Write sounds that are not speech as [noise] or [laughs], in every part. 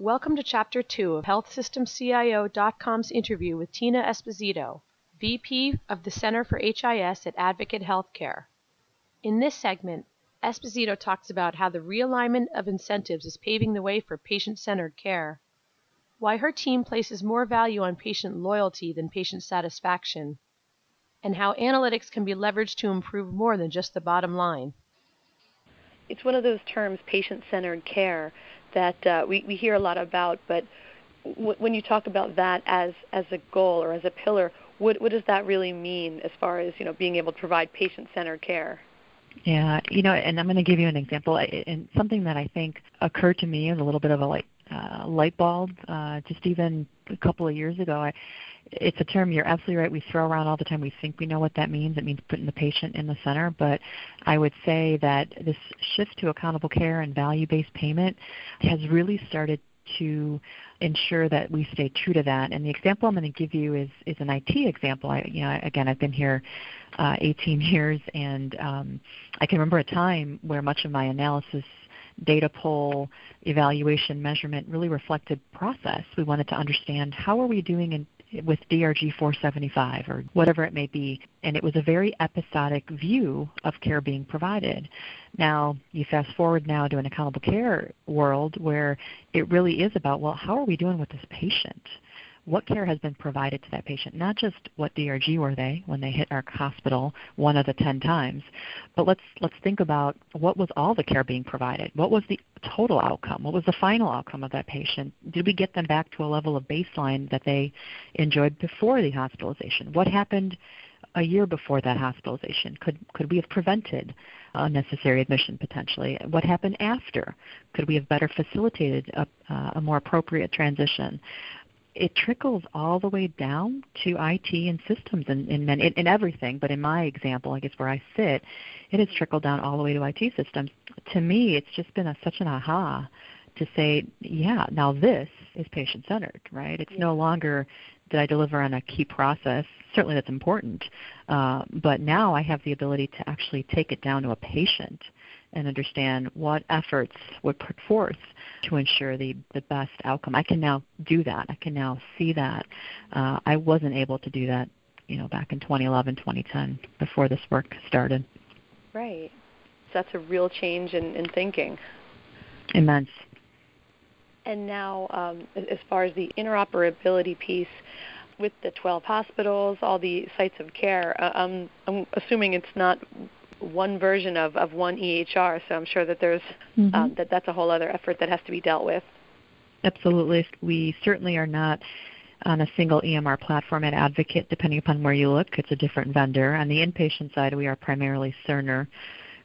Welcome to Chapter 2 of HealthSystemCIO.com's interview with Tina Esposito, VP of the Center for HIS at Advocate Healthcare. In this segment, Esposito talks about how the realignment of incentives is paving the way for patient centered care, why her team places more value on patient loyalty than patient satisfaction, and how analytics can be leveraged to improve more than just the bottom line. It's one of those terms, patient centered care, that uh, we, we hear a lot about, but w- when you talk about that as, as a goal or as a pillar, what, what does that really mean as far as you know being able to provide patient-centered care? Yeah, you know, and I'm going to give you an example, and something that I think occurred to me as a little bit of a light uh, light bulb, uh, just even a couple of years ago. I, it's a term you're absolutely right. We throw around all the time. We think we know what that means. It means putting the patient in the center. But I would say that this shift to accountable care and value-based payment has really started to ensure that we stay true to that. And the example I'm going to give you is is an IT example. I, you know, again, I've been here uh, 18 [laughs] years, and um, I can remember a time where much of my analysis data pull, evaluation, measurement really reflected process. We wanted to understand how are we doing in with DRG 475 or whatever it may be. And it was a very episodic view of care being provided. Now, you fast forward now to an accountable care world where it really is about, well, how are we doing with this patient? What care has been provided to that patient, not just what DRG were they when they hit our hospital one of the 10 times, but let's let's think about what was all the care being provided? What was the total outcome? What was the final outcome of that patient? Did we get them back to a level of baseline that they enjoyed before the hospitalization? What happened a year before that hospitalization? Could could we have prevented unnecessary admission potentially? What happened after? Could we have better facilitated a, uh, a more appropriate transition? It trickles all the way down to IT and systems and in, in, everything. But in my example, I guess where I sit, it has trickled down all the way to IT systems. To me, it's just been a, such an aha to say, yeah, now this is patient centered, right? It's yeah. no longer that I deliver on a key process. Certainly, that's important. Uh, but now I have the ability to actually take it down to a patient and understand what efforts would put forth to ensure the, the best outcome. I can now do that. I can now see that. Uh, I wasn't able to do that, you know, back in 2011, 2010, before this work started. Right. So that's a real change in, in thinking. Immense. And now, um, as far as the interoperability piece, with the 12 hospitals, all the sites of care, uh, I'm, I'm assuming it's not one version of, of one EHR. So I'm sure that there's mm-hmm. um, that that's a whole other effort that has to be dealt with. Absolutely, we certainly are not on a single EMR platform at Advocate. Depending upon where you look, it's a different vendor. On the inpatient side, we are primarily Cerner.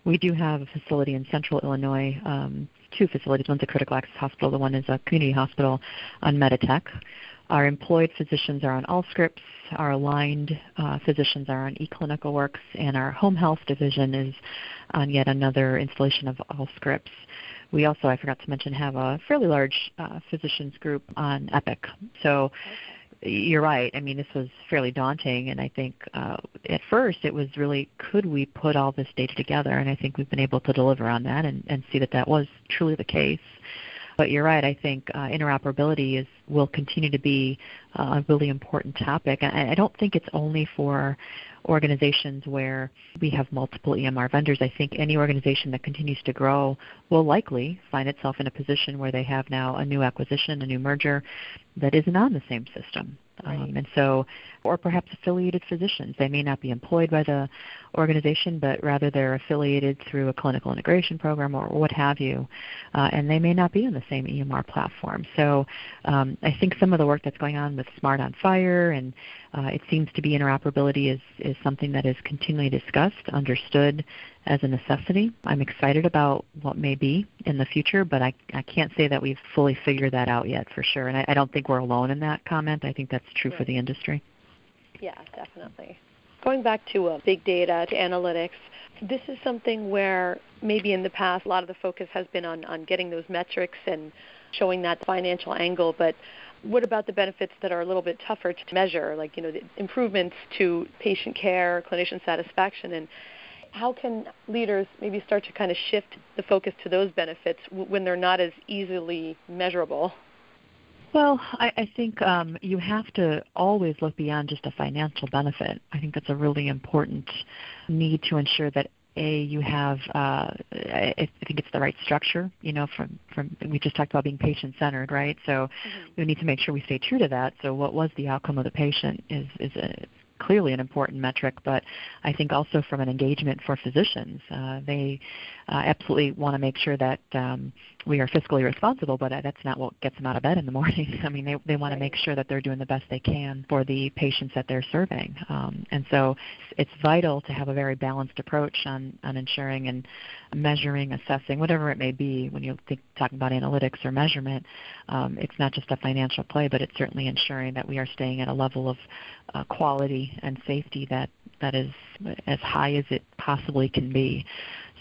We do have a facility in Central Illinois. Um, two facilities. One's a critical access hospital. The one is a community hospital on Meditech. Our employed physicians are on Allscripts. Our aligned uh, physicians are on eClinicalWorks, and our home health division is on yet another installation of Allscripts. We also, I forgot to mention, have a fairly large uh, physicians group on Epic. So you're right. I mean, this was fairly daunting, and I think uh, at first it was really could we put all this data together, and I think we've been able to deliver on that and, and see that that was truly the case. But you're right. I think uh, interoperability is will continue to be uh, a really important topic. And I don't think it's only for organizations where we have multiple EMR vendors. I think any organization that continues to grow will likely find itself in a position where they have now a new acquisition, a new merger that isn't on the same system. Um, and so, or perhaps affiliated physicians. They may not be employed by the organization, but rather they're affiliated through a clinical integration program or what have you, uh, and they may not be on the same EMR platform. So, um, I think some of the work that's going on with SMART on FHIR, and it seems to be interoperability is is something that is continually discussed, understood, as a necessity. I'm excited about what may be in the future, but I, I can't say that we've fully figured that out yet for sure. And I, I don't think we're alone in that comment. I think that's true for the industry. Yeah, definitely. Going back to uh, big data, to analytics, this is something where maybe in the past a lot of the focus has been on, on getting those metrics and showing that financial angle, but what about the benefits that are a little bit tougher to measure, like you know the improvements to patient care, clinician satisfaction, and how can leaders maybe start to kind of shift the focus to those benefits when they're not as easily measurable? Well, I, I think um, you have to always look beyond just a financial benefit. I think that's a really important need to ensure that a you have uh, I, think it's the right structure. You know, from from we just talked about being patient centered, right? So mm-hmm. we need to make sure we stay true to that. So what was the outcome of the patient is is a clearly an important metric, but I think also from an engagement for physicians, uh, they uh, absolutely want to make sure that um, we are fiscally responsible, but uh, that's not what gets them out of bed in the [laughs] morning. I mean, they, they want right. to make sure that they're doing the best they can for the patients that they're serving. Um, and so it's vital to have a very balanced approach on, on ensuring and measuring, assessing, whatever it may be when you think talking about analytics or measurement. Um, it's not just a financial play, but it's certainly ensuring that we are staying at a level of uh, quality and safety that, that is as high as it possibly can be.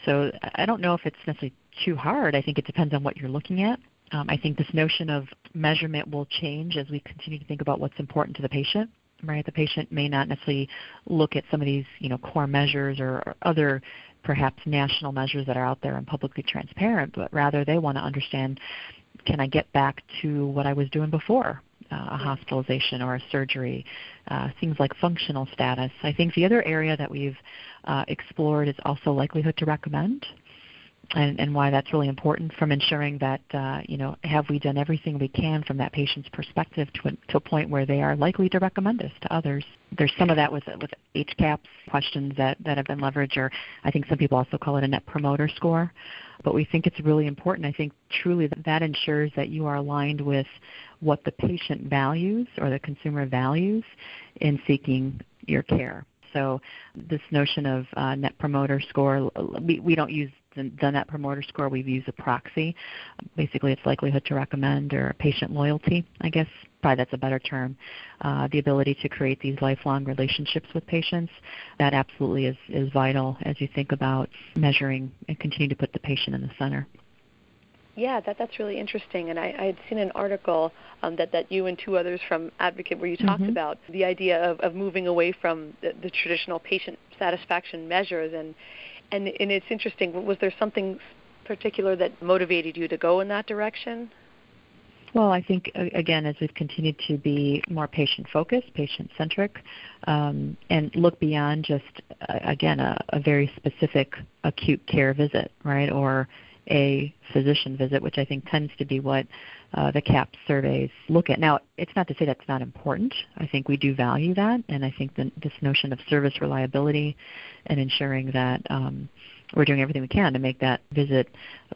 So I don't know if it's necessarily too hard. I think it depends on what you're looking at. Um, I think this notion of measurement will change as we continue to think about what's important to the patient. Right, the patient may not necessarily look at some of these, you know, core measures or, or other perhaps national measures that are out there and publicly transparent, but rather they want to understand can I get back to what I was doing before uh, a hospitalization or a surgery, uh, things like functional status. I think the other area that we've uh, explored is also likelihood to recommend and, and why that's really important from ensuring that uh, you know have we done everything we can from that patient's perspective to a, to a point where they are likely to recommend us to others. There's some of that with with HCAHPS questions that that have been leveraged, or I think some people also call it a Net Promoter Score. But we think it's really important. I think truly that, that ensures that you are aligned with what the patient values or the consumer values in seeking your care. So this notion of uh, net promoter score, we, we don't use the net promoter score, we've used a proxy. Basically, it's likelihood to recommend or patient loyalty, I guess. Probably that's a better term. Uh, the ability to create these lifelong relationships with patients, that absolutely is, is vital as you think about measuring and continue to put the patient in the center. Yeah, that that's really interesting. And I, I had seen an article um, that that you and two others from Advocate where you talked mm-hmm. about the idea of, of moving away from the, the traditional patient satisfaction measures and and and it's interesting. Was there something particular that motivated you to go in that direction? Well, I think again, as we've continued to be more patient-focused, patient-centric, um, and look beyond just uh, again a, a, very specific acute care visit, right, or a physician visit, which I think tends to be what uh, the CAHPS surveys look at. Now, it's not to say that's not important. I think we do value that, and I think the, this notion of service reliability and ensuring that um, we're doing everything we can to make that visit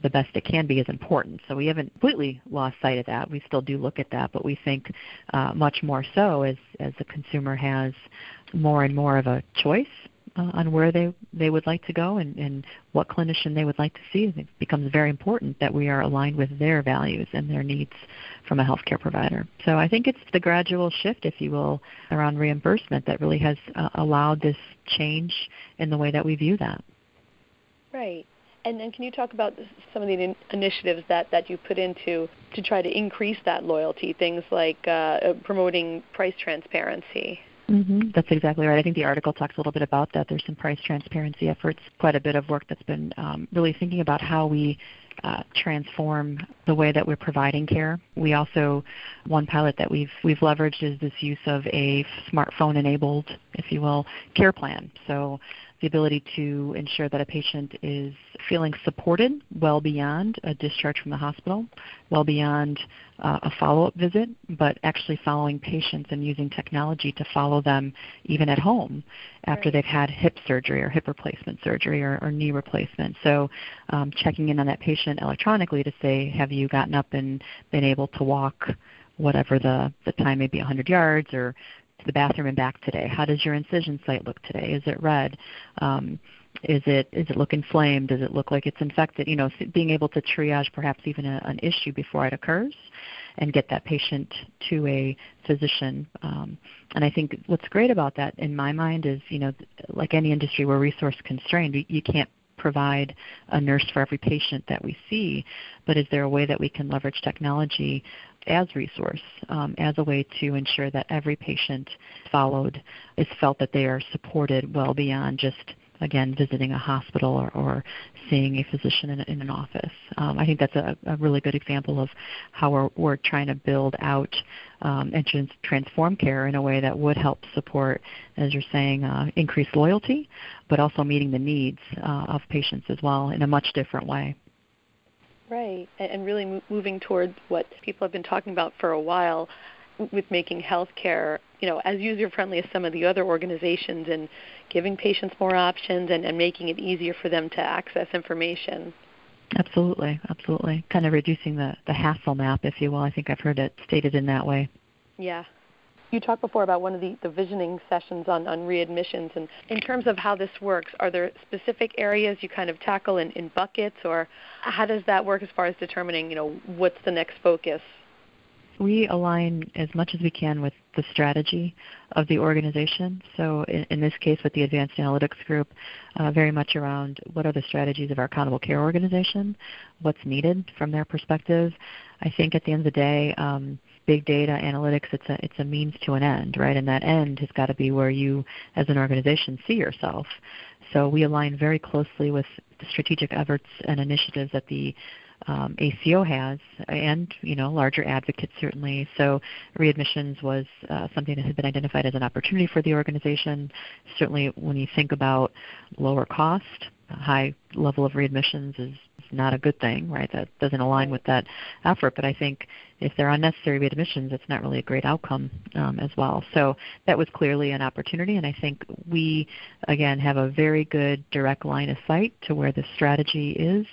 the best it can be is important. So we haven't completely lost sight of that. We still do look at that, but we think uh, much more so as as the consumer has more and more of a choice uh, on where they, they would like to go and, and what clinician they would like to see. It becomes very important that we are aligned with their values and their needs from a healthcare provider. So I think it's the gradual shift, if you will, around reimbursement that really has uh, allowed this change in the way that we view that. Right. And then can you talk about some of the in- initiatives that, that you put into to try to increase that loyalty, things like uh, promoting price transparency? Mm-hmm. That's exactly right. I think the article talks a little bit about that. There's some price transparency efforts, quite a bit of work that's been um, really thinking about how we uh, transform the way that we're providing care. We also, one pilot that we've we've leveraged is this use of a smartphone-enabled, if you will, care plan. So the ability to ensure that a patient is feeling supported well beyond a discharge from the hospital, well beyond uh, a follow-up visit, but actually following patients and using technology to follow them even at home after right. they've had hip surgery or hip replacement surgery or, or knee replacement. So um, checking in on that patient electronically to say, have you gotten up and been able to walk whatever the, the time may be 100 yards or to the bathroom and back today? How does your incision site look today? Is it red? Um, is it is it look inflamed? Does it look like it's infected? You know, being able to triage perhaps even a, an issue before it occurs, and get that patient to a physician. Um, and I think what's great about that, in my mind, is you know, like any industry, we're resource constrained. You can't provide a nurse for every patient that we see, but is there a way that we can leverage technology as resource, um, as a way to ensure that every patient followed is felt that they are supported well beyond just again, visiting a hospital or, or seeing a physician in, in an office. Um, I think that's a, a, really good example of how we're, we're trying to build out um, and trans- transform care in a way that would help support, as you're saying, uh, increased loyalty, but also meeting the needs uh, of patients as well in a much different way. Right, and really moving towards what people have been talking about for a while with making healthcare, you know, as user friendly as some of the other organizations and giving patients more options and, and making it easier for them to access information. Absolutely, absolutely. Kind of reducing the, the hassle map, if you will. I think I've heard it stated in that way. Yeah. You talked before about one of the, the visioning sessions on, on readmissions. And in terms of how this works, are there specific areas you kind of tackle in, in buckets, or how does that work as far as determining, you know, what's the next focus? We align as much as we can with the strategy of the organization. So, in, in this case, with the Advanced Analytics Group, uh, very much around what are the strategies of our accountable care organization, what's needed from their perspective. I think at the end of the day, um, big data analytics it's a it's a means to an end right and that end has got to be where you as an organization see yourself so we align very closely with the strategic efforts and initiatives that the um, ACO has, and you know larger advocates certainly. So readmissions was uh, something that had been identified as an opportunity for the organization. Certainly, when you think about lower cost, high level of readmissions is not a good thing, right? That doesn't align with that effort. But I think if they're unnecessary readmissions, it's not really a great outcome um, as well. So that was clearly an opportunity, and I think we, again, have a very good direct line of sight to where the strategy is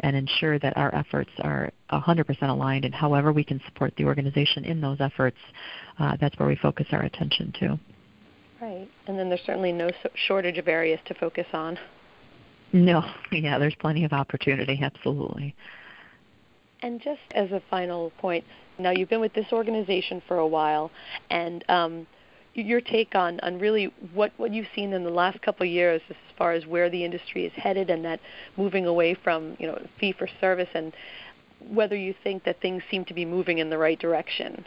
and ensure that our efforts are 100% aligned and however we can support the organization in those efforts, uh, that's where we focus our attention to. Right. And then there's certainly no shortage of areas to focus on. No, [laughs] yeah, there's plenty of opportunity, absolutely. And just as a final point, now you've been with this organization for a while, and um, your take on, on really what, what you've seen in the last couple of years as far as where the industry is headed and that moving away from you know fee for service and whether you think that things seem to be moving in the right direction.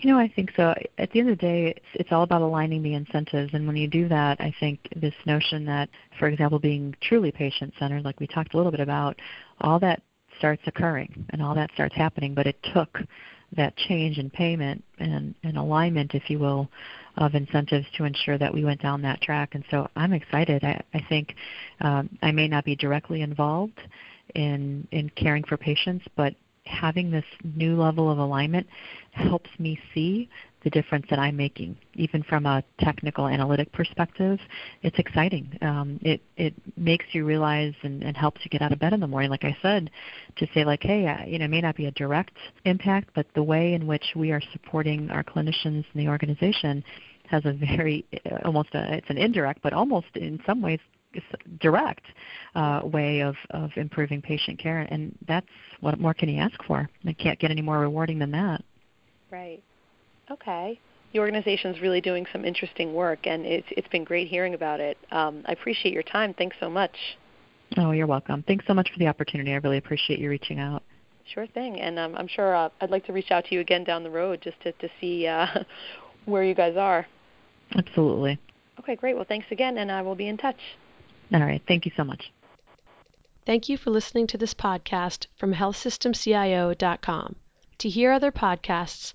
You know, I think so. At the end of the day, it's, it's all about aligning the incentives. And when you do that, I think this notion that, for example, being truly patient centered, like we talked a little bit about, all that starts occurring and all that starts happening. But it took that change in payment and, and alignment, if you will, of incentives to ensure that we went down that track. And so I'm excited. I, I think um, I may not be directly involved in in caring for patients, but having this new level of alignment helps me see the difference that I'm making, even from a technical analytic perspective. It's exciting. Um, it it makes you realize and, and helps you get out of bed in the morning. Like I said, to say like, hey, uh, you know, it may not be a direct impact, but the way in which we are supporting our clinicians in the organization has a very uh, almost a, it's an indirect, but almost in some ways direct uh, way of, of improving patient care, and that's what more can you ask for? It can't get any more rewarding than that. Right. Okay. The organization is really doing some interesting work, and it's it's been great hearing about it. Um, I appreciate your time. Thanks so much. Oh, you're welcome. Thanks so much for the opportunity. I really appreciate you reaching out. Sure thing, and um, I'm sure uh, I'd like to reach out to you again down the road just to to see uh, [laughs] where you guys are. Absolutely. Okay, great. Well, thanks again, and I will be in touch. All right. Thank you so much. Thank you for listening to this podcast from healthsystemcio.com. To hear other podcasts,